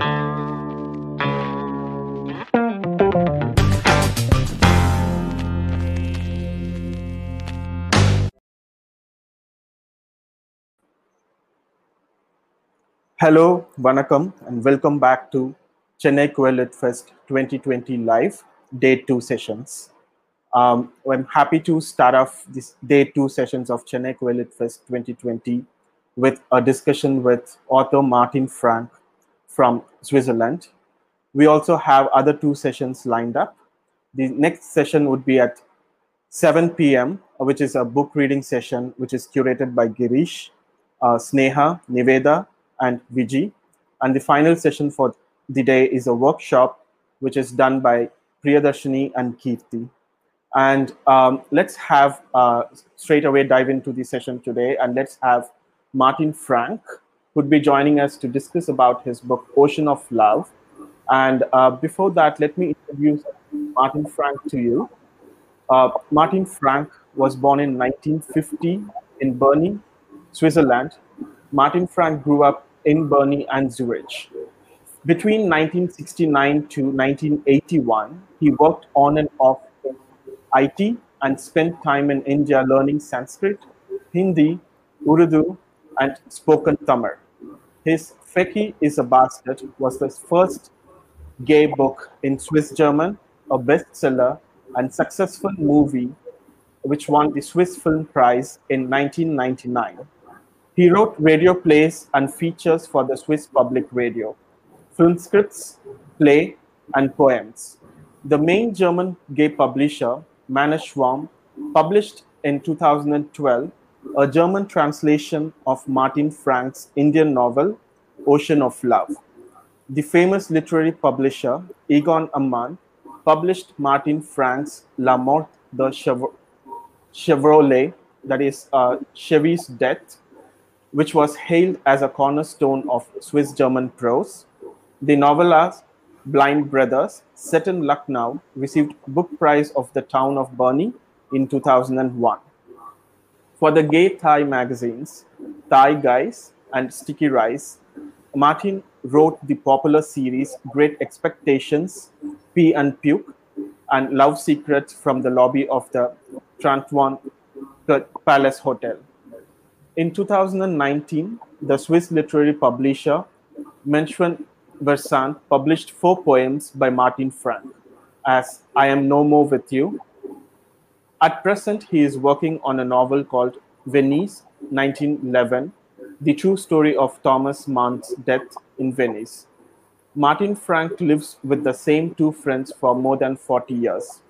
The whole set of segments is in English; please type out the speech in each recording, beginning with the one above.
Hello, Vanakkam, and welcome back to Chennai Queer Fest 2020 live day two sessions. Um, I'm happy to start off this day two sessions of Chennai Queer Fest 2020 with a discussion with author Martin Frank from Switzerland. We also have other two sessions lined up. The next session would be at 7 p.m., which is a book reading session, which is curated by Girish, uh, Sneha, Niveda, and Viji. And the final session for the day is a workshop, which is done by Priyadarshini and Kirti. And um, let's have uh, straight away dive into the session today, and let's have Martin Frank, who'd be joining us to discuss about his book Ocean of Love. And uh, before that, let me introduce Martin Frank to you. Uh, Martin Frank was born in 1950 in Bern, Switzerland. Martin Frank grew up in Bern and Zurich. Between 1969 to 1981, he worked on and off in IT and spent time in India learning Sanskrit, Hindi, Urdu, and spoken Tamil. His Fögi is a Bastard was the first gay book in Swiss German, a bestseller and successful movie which won the Swiss Film Prize in 1999. He wrote radio plays and features for the Swiss Public Radio, film scripts, play, and poems. The main German gay publisher, Männerschwarm, published in 2012 a German translation of Martin Frank's Indian novel, Ocean of Love. The famous literary publisher, Egon Ammann, published Martin Frank's La Mort de Chevrolet, that is, uh, Chevy's Death, which was hailed as a cornerstone of Swiss German prose. The novella Blind Brothers, set in Lucknow, received book prize of the town of Bern in 2001. For the gay Thai magazines, Thai Guys and Sticky Rice, Martin wrote the popular series Great Expectations, Pee and Puke, and Love Secrets from the lobby of the Trantwan Palace Hotel. In 2019, the Swiss literary publisher Menschenversand Versant published four poems by Martin Frank as I Am No More With You. At present, he is working on a novel called Venice 1911, the true story of Thomas Mann's death in Venice. Martin Frank lives with the same two friends for more than 40 years.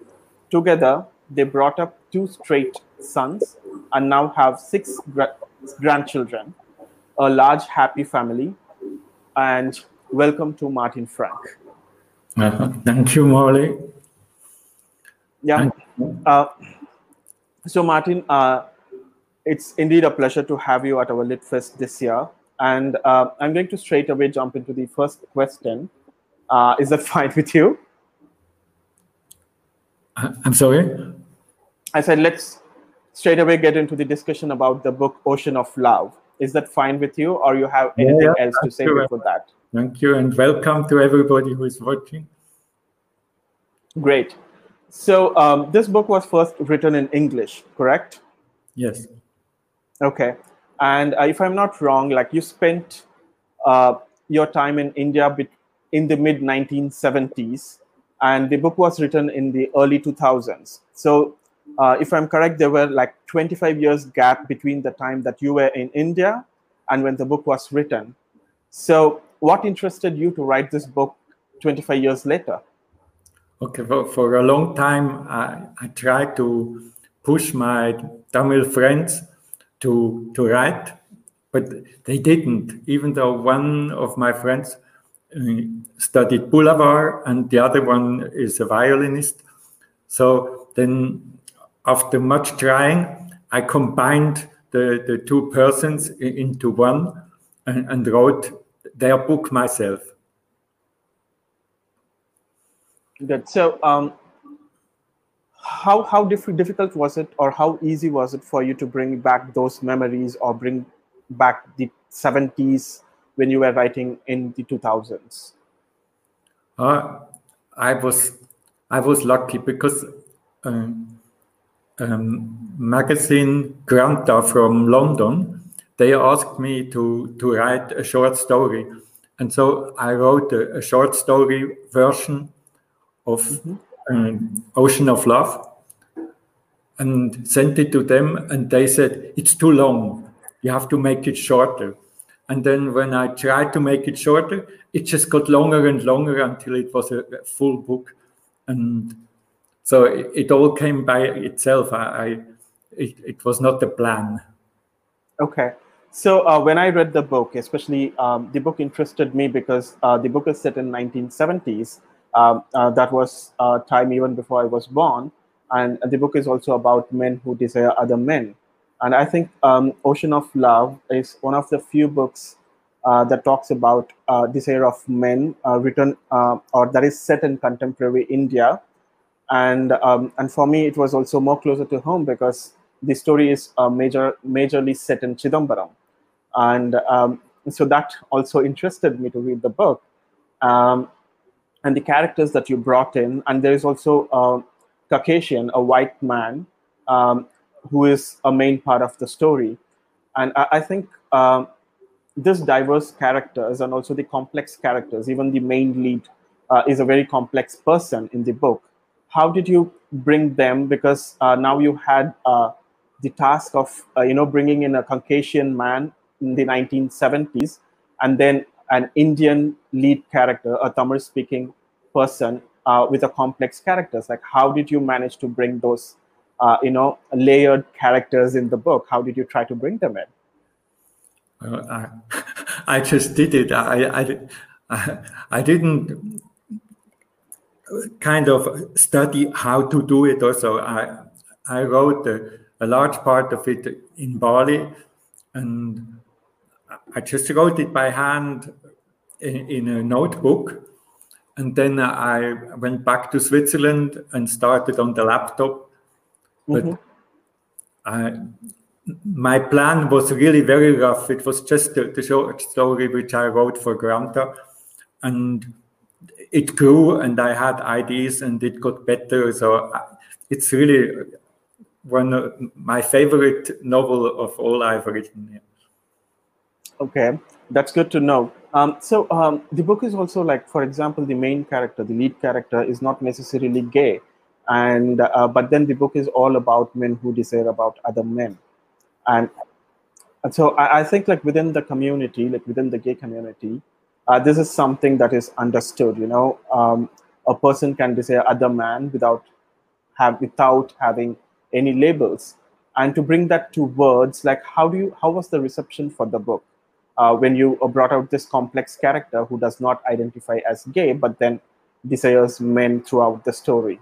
Together, they brought up two straight sons and now have six gra- grandchildren, a large happy family, and welcome to Martin Frank. Uh, thank you, Molly. Yeah. Uh, so, Martin, uh, it's indeed a pleasure to have you at our Lit Fest this year. And uh, I'm going to straight away jump into the first question. Uh, is that fine with you? I'm sorry? I said, let's straight away get into the discussion about the book Ocean of Love. Is that fine with you, or you have anything yeah, else to say you. before that? Thank you, and welcome to everybody who is watching. Great. So um, this book was first written in English, correct? Yes. Okay. And uh, if I'm not wrong, like you spent uh, your time in India in the mid 1970s, and the book was written in the early 2000s. So uh, if I'm correct, there were like 25 years gap between the time that you were in India and when the book was written. So, what interested you to write this book 25 years later? Okay, for a long time, I, I tried to push my Tamil friends to to write, but they didn't. Even though one of my friends uh, studied boulevard and the other one is a violinist, so then after much trying, I combined the, the two persons into one and, and wrote their book myself. Good. So, um, how how diff- difficult was it, or how easy was it for you to bring back those memories, or bring back the seventies when you were writing in the two thousands? Uh, I was I was lucky because um, um, magazine Granta from London they asked me to to write a short story, and so I wrote a, a short story version of mm-hmm. um, Ocean of Love and sent it to them, and they said it's too long. You have to make it shorter. And then when I tried to make it shorter, it just got longer and longer until it was a, full book. And so it, it, all came by itself. I, I it, it, was not the plan. Okay. So uh, when I read the book, especially um, the book interested me because uh, the book is set in 1970s. Um, uh, that was uh, time even before I was born, and the book is also about men who desire other men. And I think um, Ocean of Love is one of the few books uh, that talks about uh, desire of men uh, written uh, or that is set in contemporary India. And um, and for me, it was also more closer to home because the story is uh, major majorly set in Chidambaram, and um, so that also interested me to read the book. Um, and the characters that you brought in, and there is also a Caucasian, a white man, um, who is a main part of the story. And I, I think um, this diverse characters and also the complex characters, even the main lead uh, is a very complex person in the book. How did you bring them? Because uh, now you had uh, the task of uh, you know bringing in a Caucasian man in the 1970s, and then an Indian lead character, a Tamil-speaking person uh, with a complex characters. Like, how did you manage to bring those uh, you know layered characters in the book? How did you try to bring them in? Well, I, I just did it. I, I i didn't kind of study how to do it also. I i wrote a, a large part of it in bali and i just wrote it by hand in, in a notebook and then I went back to Switzerland and started on the laptop but mm-hmm. I, my plan was really very rough. It was just the, the short story which I wrote for Granta, and it grew, and I had ideas, and it got better. So it's really one of my favorite novel of all I've written. Okay, that's good to know. Um, so um, the book is also like, for example, the main character, the lead character, is not necessarily gay. And uh, but then the book is all about men who desire about other men. And, and so I, I, think like within the community like within the gay community uh, this is something that is understood you know. Um, a person can desire other man without have without having any labels. And to bring that to words like how do you how was the reception for the book uh, when you brought out this complex character who does not identify as gay but then desires men throughout the story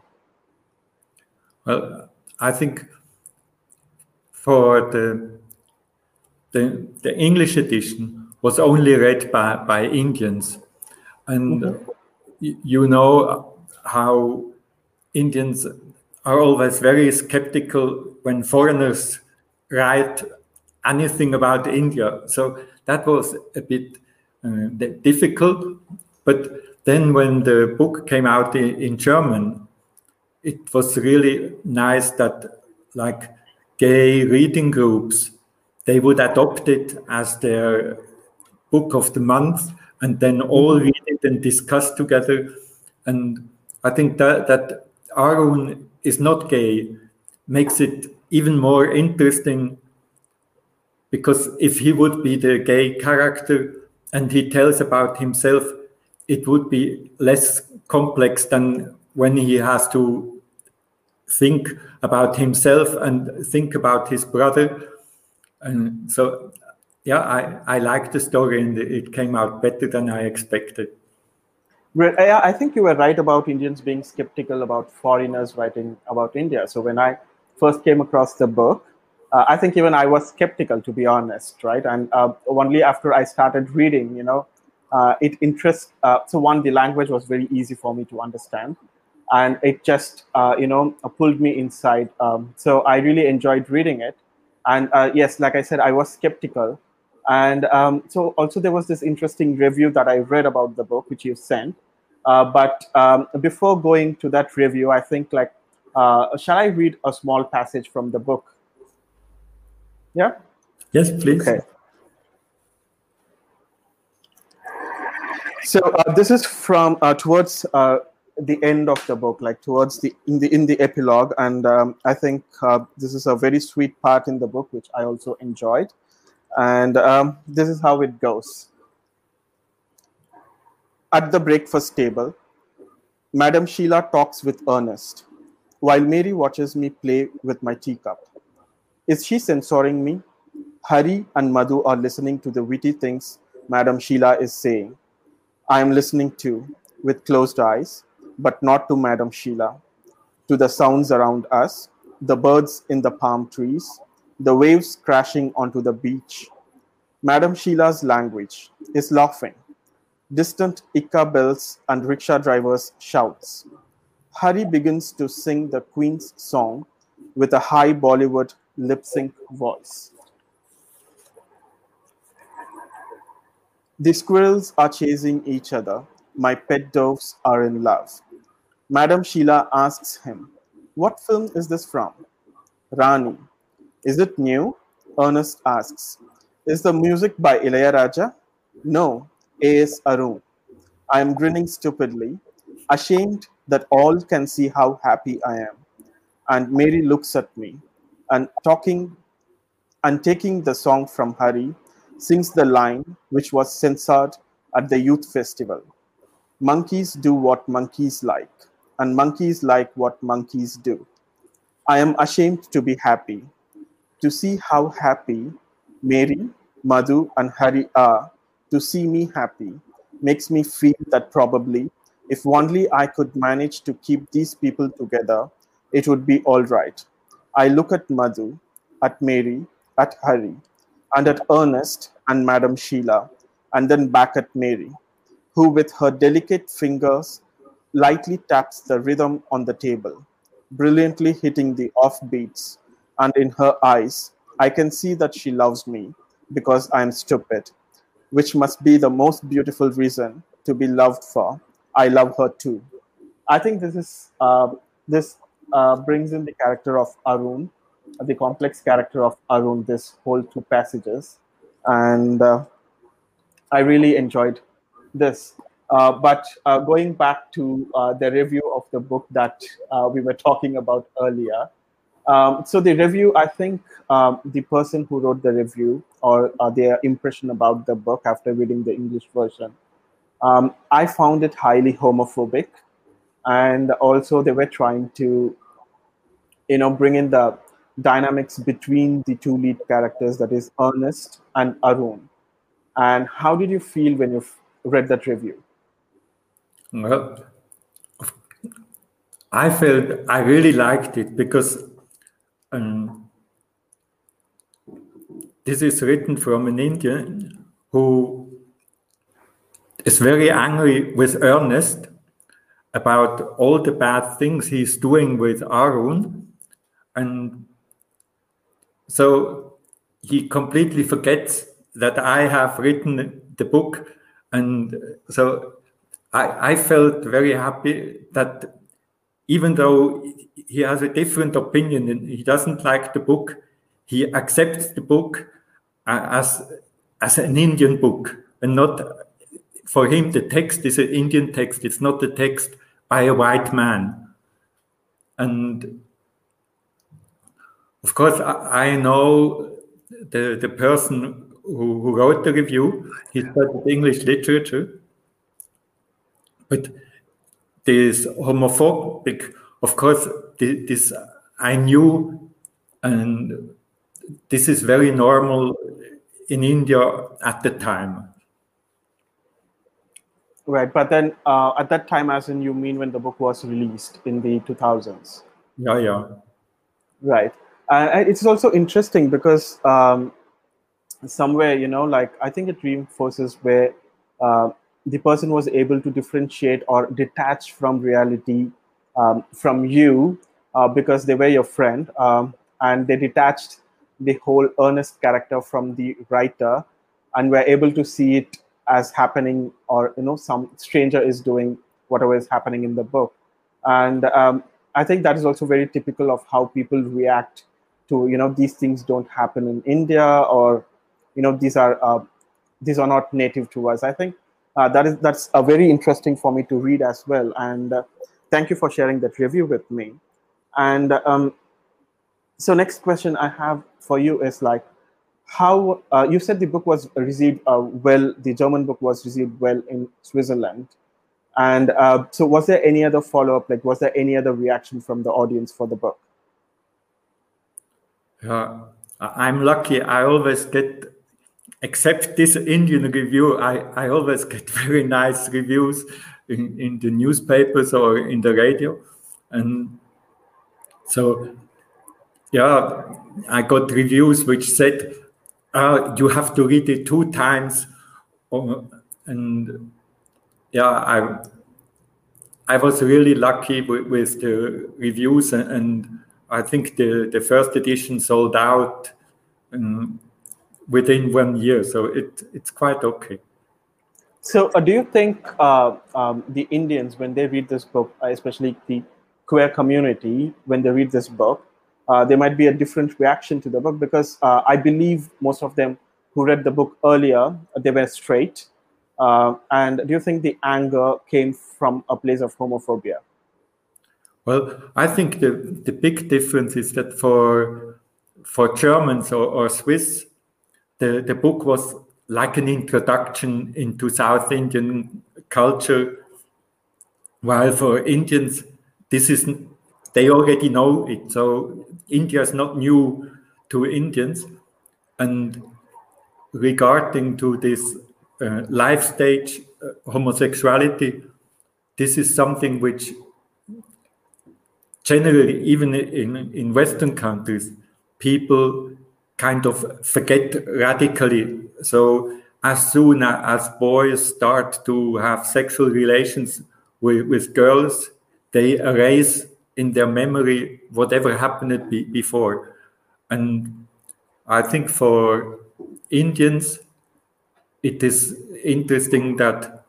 well, I think for the the, the English edition was only read by, by Indians, and mm-hmm. you know how Indians are always very skeptical when foreigners write anything about India. So that was a bit uh, difficult. But then when the book came out in, in German, it was really nice that like gay reading groups they would adopt it as their book of the month and then all mm-hmm. read it and discuss together and i think that that arun is not gay makes it even more interesting because if he would be the gay character and he tells about himself it would be less complex than when he has to think about himself and think about his brother. And so, yeah, I, I like the story and it came out better than I expected. I think you were right about Indians being skeptical about foreigners writing about India. So when I first came across the book, uh, I think even I was skeptical, to be honest, right? And uh, only after I started reading, you know, uh, it interests. Uh, so one, the language was very easy for me to understand, and it just uh, you know pulled me inside. Um, so I really enjoyed reading it, and uh, yes, like I said, I was skeptical, and um, so also there was this interesting review that I read about the book, which you sent. But um, before going to that review, I think like, shall I read a small passage from the book? Yeah. Yes, please. Okay. So uh, this is from uh, towards uh, the end of the book, like towards the in the in the epilogue, and um, I think uh, this is a very sweet part in the book, which I also enjoyed. And um, this is how it goes. At the breakfast table, Madam Sheila talks with Ernest, while Mary watches me play with my teacup. Is she censoring me? Hari and Madhu are listening to the witty things Madam Sheila is saying. I am listening to, with closed eyes, but not to Madam Sheila, to the sounds around us, the birds in the palm trees, the waves crashing onto the beach. Madam Sheila's language is laughing. Distant ikka bells and rickshaw drivers' shouts. Hari begins to sing the Queen's song with a high Bollywood lip sync voice. The squirrels are chasing each other. My pet doves are in love. Madam Sheila asks him, What film is this from? Rani. Is it new? Ernest asks. Is the music by Ilayaraja? No, A.S. Arun. I am grinning stupidly, ashamed that all can see how happy I am. And Mary looks at me and talking and taking the song from Hari, sings the line which was censored at the youth festival. Monkeys do what monkeys like, and monkeys like what monkeys do. I am ashamed to be happy. To see how happy Mary, Madhu, and Hari are, to see me happy, makes me feel that probably if only I could manage to keep these people together, it would be all right. I look at Madhu, at Mary, at Hari, and at Ernest and Madam Sheila, and then back at Mary, who with her delicate fingers lightly taps the rhythm on the table, brilliantly hitting the off beats, and in her eyes, I can see that she loves me because I am stupid, which must be the most beautiful reason to be loved for. I love her too. I think this is uh, this uh, brings in the character of Arun, the complex character of Arun. This whole two passages, and uh, I really enjoyed this. Uh, but uh, going back to uh, the review of the book that we were talking about earlier, um, so the review, I think um, the person who wrote the review or their impression about the book after reading the English version, um, I found it highly homophobic, and also they were trying to, you know, bringing the dynamics between the two lead characters, that is Ernest and Arun. And how did you feel when you read that review? Well, I felt I really liked it because um, this is written from an Indian who is very angry with Ernest about all the bad things he's doing with Arun. And so he completely forgets that I have written the book. And so I, I felt very happy that even though he has a different opinion and he doesn't like the book, he accepts the book uh, as, as an Indian book and not for him the text is an Indian text. It's not the text by a white man. And of course, I, I know the, the person who, who wrote the review. He studied English literature. But this homophobic, of course, this I knew, and this is very normal in India at the time. Right, but then uh, at that time, as in you mean when the book was released in the 2000s? Yeah, yeah. Right. Uh, it's also interesting because um, somewhere, you know, like I think it reinforces where uh, the person was able to differentiate or detach from reality um, from you uh, because they were your friend um, and they detached the whole Ernest character from the writer and were able to see it as happening or you know some stranger is doing whatever is happening in the book. And um, I think that is also very typical of how people react to you know these things don't happen in India or you know these are uh, these are not native to us. I think uh, that is that's a very interesting for me to read as well. And uh, thank you for sharing that review with me. And um, so next question I have for you is like how uh, you said the book was received uh, well the german book was received well in switzerland and uh, so was there any other follow-up like was there any other reaction from the audience for the book yeah i'm lucky i always get except this indian review i, I always get very nice reviews in, in the newspapers or in the radio and so yeah i got reviews which said uh, you have to read it two times. and yeah, I I was really lucky with, with the reviews, and, and, I think the, the first edition sold out um, within one year. So it it's quite okay. So, uh, do you think uh, um, the Indians, when they read this book, especially the queer community, when they read this book, uh, there might be a different reaction to the book because uh, I believe most of them who read the book earlier they were straight. Uh, and do you think the anger came from a place of homophobia? Well, I think the, the big difference is that for for Germans or, or Swiss, the, the book was like an introduction into South Indian culture, while for Indians, this is they already know it. So India is not new to Indians. And regarding to this uh, life stage uh, homosexuality, this is something which generally, even in, in Western countries, people kind of forget radically. So as soon as boys start to have sexual relations with, with girls, they erase in their memory whatever happened be, before. And I think for Indians, it is interesting that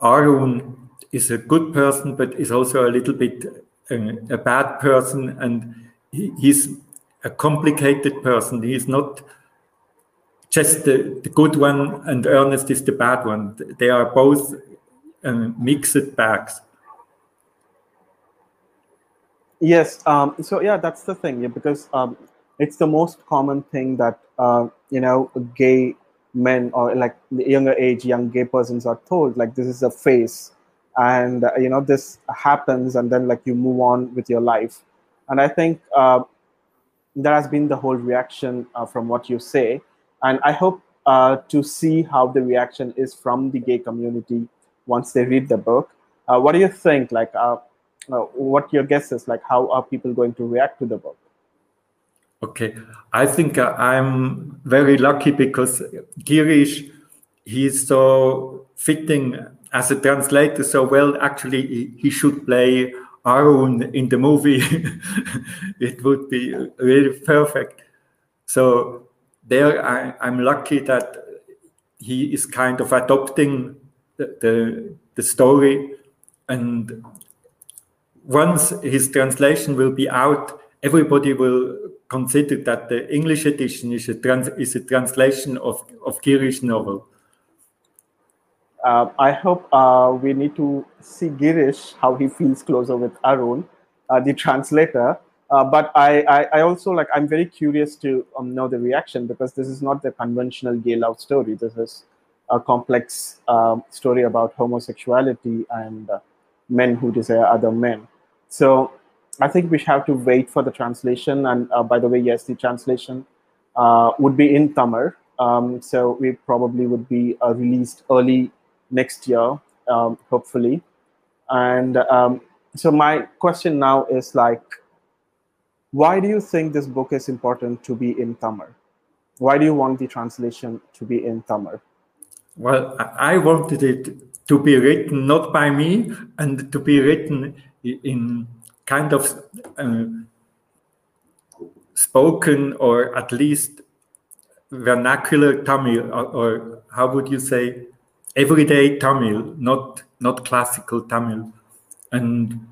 Arun is a good person, but is also a little bit a, a bad person, and he, he's a complicated person. He's not just the, the, good one, and Ernest is the bad one. They are both uh, mixed bags. Yes. Um, so yeah, that's the thing. Yeah, because um, it's the most common thing that uh, you know gay men or like the younger age young gay persons are told like this is a phase and uh, you know this happens and then like you move on with your life. And i think uh, that has been the whole reaction uh, from what you say. And i hope uh, to see how the reaction is from the gay community once they read the book. Uh, what do you think? Like uh, what your guess is like how are people going to react to the book? Okay. I think i'm very lucky because girish he's so fitting as a translator so well actually he, he should play arun in the movie. It would be really perfect. So there I, i'm lucky that he is kind of adopting the, the, the story. And once his translation will be out, everybody will consider that the English edition is a, trans, is a translation of, of Girish novel. Uh, I hope uh, we need to see Girish, how he feels closer with Arun, uh, the translator. Uh, but I, I, I, also like, I'm very curious to um, know the reaction because this is not the conventional gay love story. This is a complex um, story about homosexuality and uh, men who desire other men. So I think we have to wait for the translation. And uh, by the way, yes, the translation would be in Tamil. Um, so we probably would be released early next year, um, hopefully. And um, so my question now is like, why do you think this book is important to be in Tamil? Why do you want the translation to be in Tamil? Well, I wanted it to be written not by me and to be written in kind of uh, spoken or at least vernacular Tamil, or, or, how would you say, everyday Tamil, not not classical Tamil, and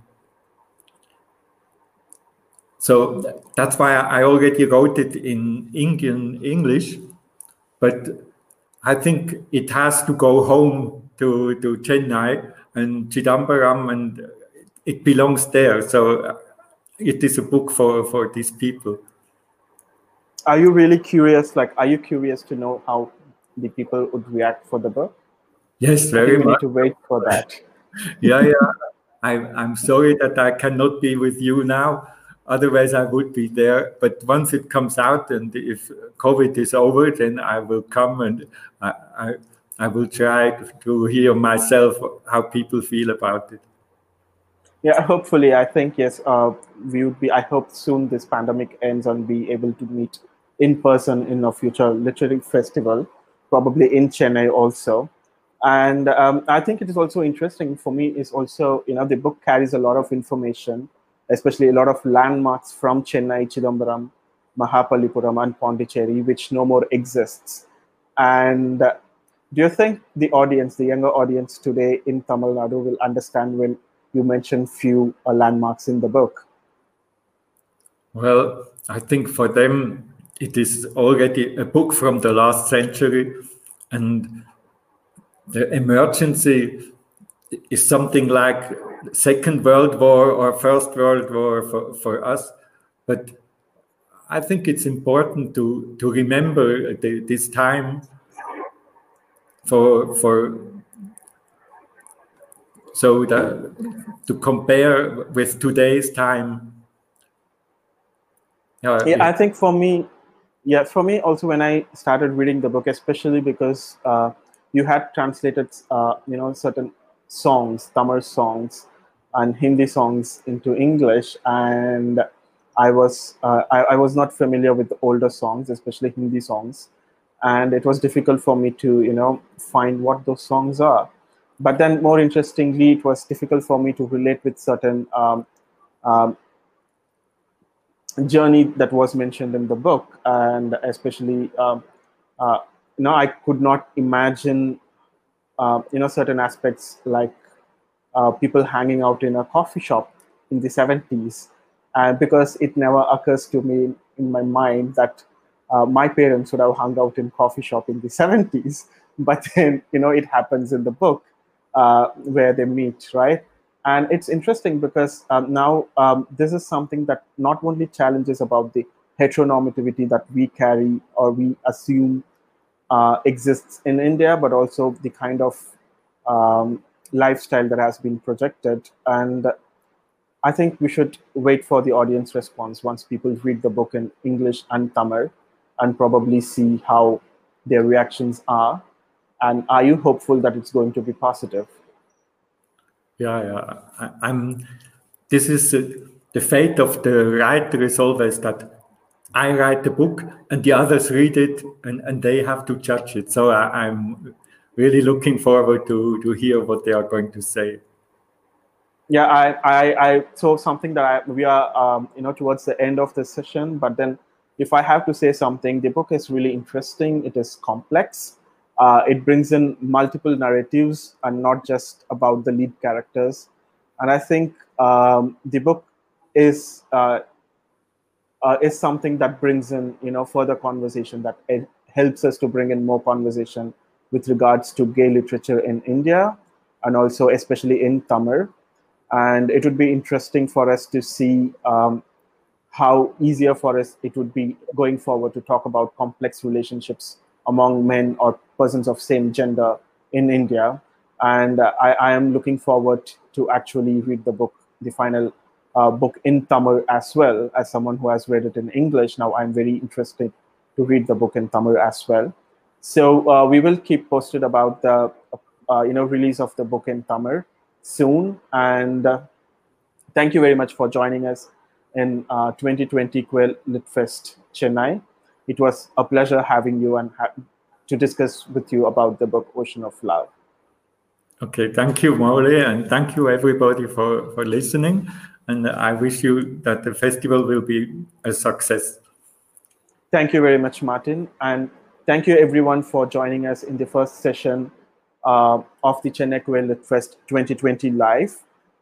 so that's why I already wrote it in Indian English, but I think it has to go home to, to Chennai and Chidambaram, and it belongs there. So it is a book for, for these people. Are you really curious? Like, are you curious to know how the people would react for the book? Yes, very much. need to wait for that. yeah, yeah. I'm, I'm sorry that I cannot be with you now Otherwise, I would be there. But once it comes out, and if COVID is over, then I will come and I, I, I will try to hear myself how people feel about it. Yeah, hopefully, I think yes, uh, we would be. I hope soon this pandemic ends and be able to meet in person in a future literary festival, probably in Chennai also. And um, I think it is also interesting for me. Is also you know the book carries a lot of information especially a lot of landmarks from Chennai, Chidambaram, Mahabalipuram, and Pondicherry, which no more exists. And uh, do you think the audience, the younger audience today in Tamil Nadu, will understand when you mention few uh, landmarks in the book? Well, I think for them, it is already a book from the last century, and the emergency is something like Second World War or First World War for, for us. But I think it's important to, to remember the, this time for, for so that to compare with today's time. Yeah, yeah, I think for me, yeah, for me also when I started reading the book, especially because uh, you had translated, uh, you know, certain songs, Tamil songs, and Hindi songs into English, and I was uh, I, I, was not familiar with older songs, especially Hindi songs, and it was difficult for me to you know find what those songs are. But then, more interestingly, it was difficult for me to relate with certain um, um, journey that was mentioned in the book, and especially um, uh, you know I could not imagine uh, you know certain aspects like uh, people hanging out in a coffee shop in the 70s uh, because it never occurs to me in my mind that uh, my parents would have hung out in coffee shop in the 70s but then you know it happens in the book uh, where they meet right? And it's interesting because um, now um, this is something that not only challenges about the heteronormativity that we carry or we assume uh, exists in India, but also the kind of um, lifestyle that has been projected. And I think we should wait for the audience response once people read the book in English and Tamil and probably see how their reactions are. And are you hopeful that it's going to be positive? Yeah, yeah. I, am This is uh, the fate of the writer is always that I write the book and the others read it and, and they have to judge it. So I, am really looking forward to, to hear what they are going to say. Yeah, I, I, I saw something that I, we are, um, you know, towards the end of the session, but then if I have to say something, the book is really interesting. It is complex. Uh, it brings in multiple narratives and not just about the lead characters. And I think um, the book is uh, uh, is something that brings in you know further conversation that it helps us to bring in more conversation with regards to gay literature in India and also especially in Tamil. And it would be interesting for us to see um, how easier for us it would be going forward to talk about complex relationships among men or persons of same gender in India. And uh, I, I am looking forward to actually read the book, the final uh, book in Tamil as well as someone who has read it in English. Now I'm very interested to read the book in Tamil as well. So uh, we will keep posted about the uh, you know release of the book in Tamil soon. And uh, thank you very much for joining us in 2020 uh, Queer Lit Fest Chennai. It was a pleasure having you and ha- to discuss with you about the book Ocean of Love. Okay, thank you, Maule, and thank you everybody for, for listening and I wish you that the festival will be a success. Thank you very much, Martin. And thank you everyone for joining us in the first session uh, of the Chennai Lit Fest 2020 live.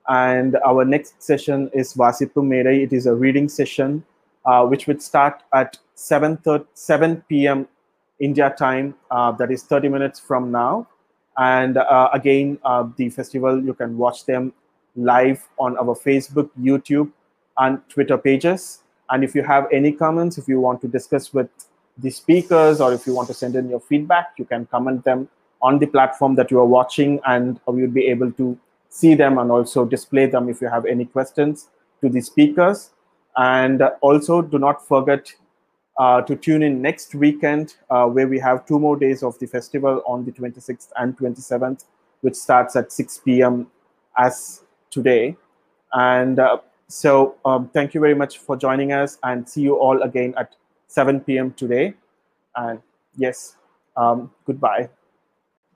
And our next session is Vasipu Merai. It is a reading session, uh, which would start at 7, 7 p.m. India time. Uh, that is 30 minutes from now. And uh, again, uh, the festival, you can watch them live on our Facebook, YouTube, and Twitter pages. And if you have any comments, if you want to discuss with the speakers, or if you want to send in your feedback, you can comment them on the platform that you are watching, and we will be able to see them and also display them if you have any questions to the speakers. And also, do not forget uh, to tune in next weekend, uh, where we have two more days of the festival on the 26th and 27th, which starts at 6 p.m. as today. And uh, so, um, thank you very much for joining us, and see you all again at 7 p.m. today. And yes, um, goodbye.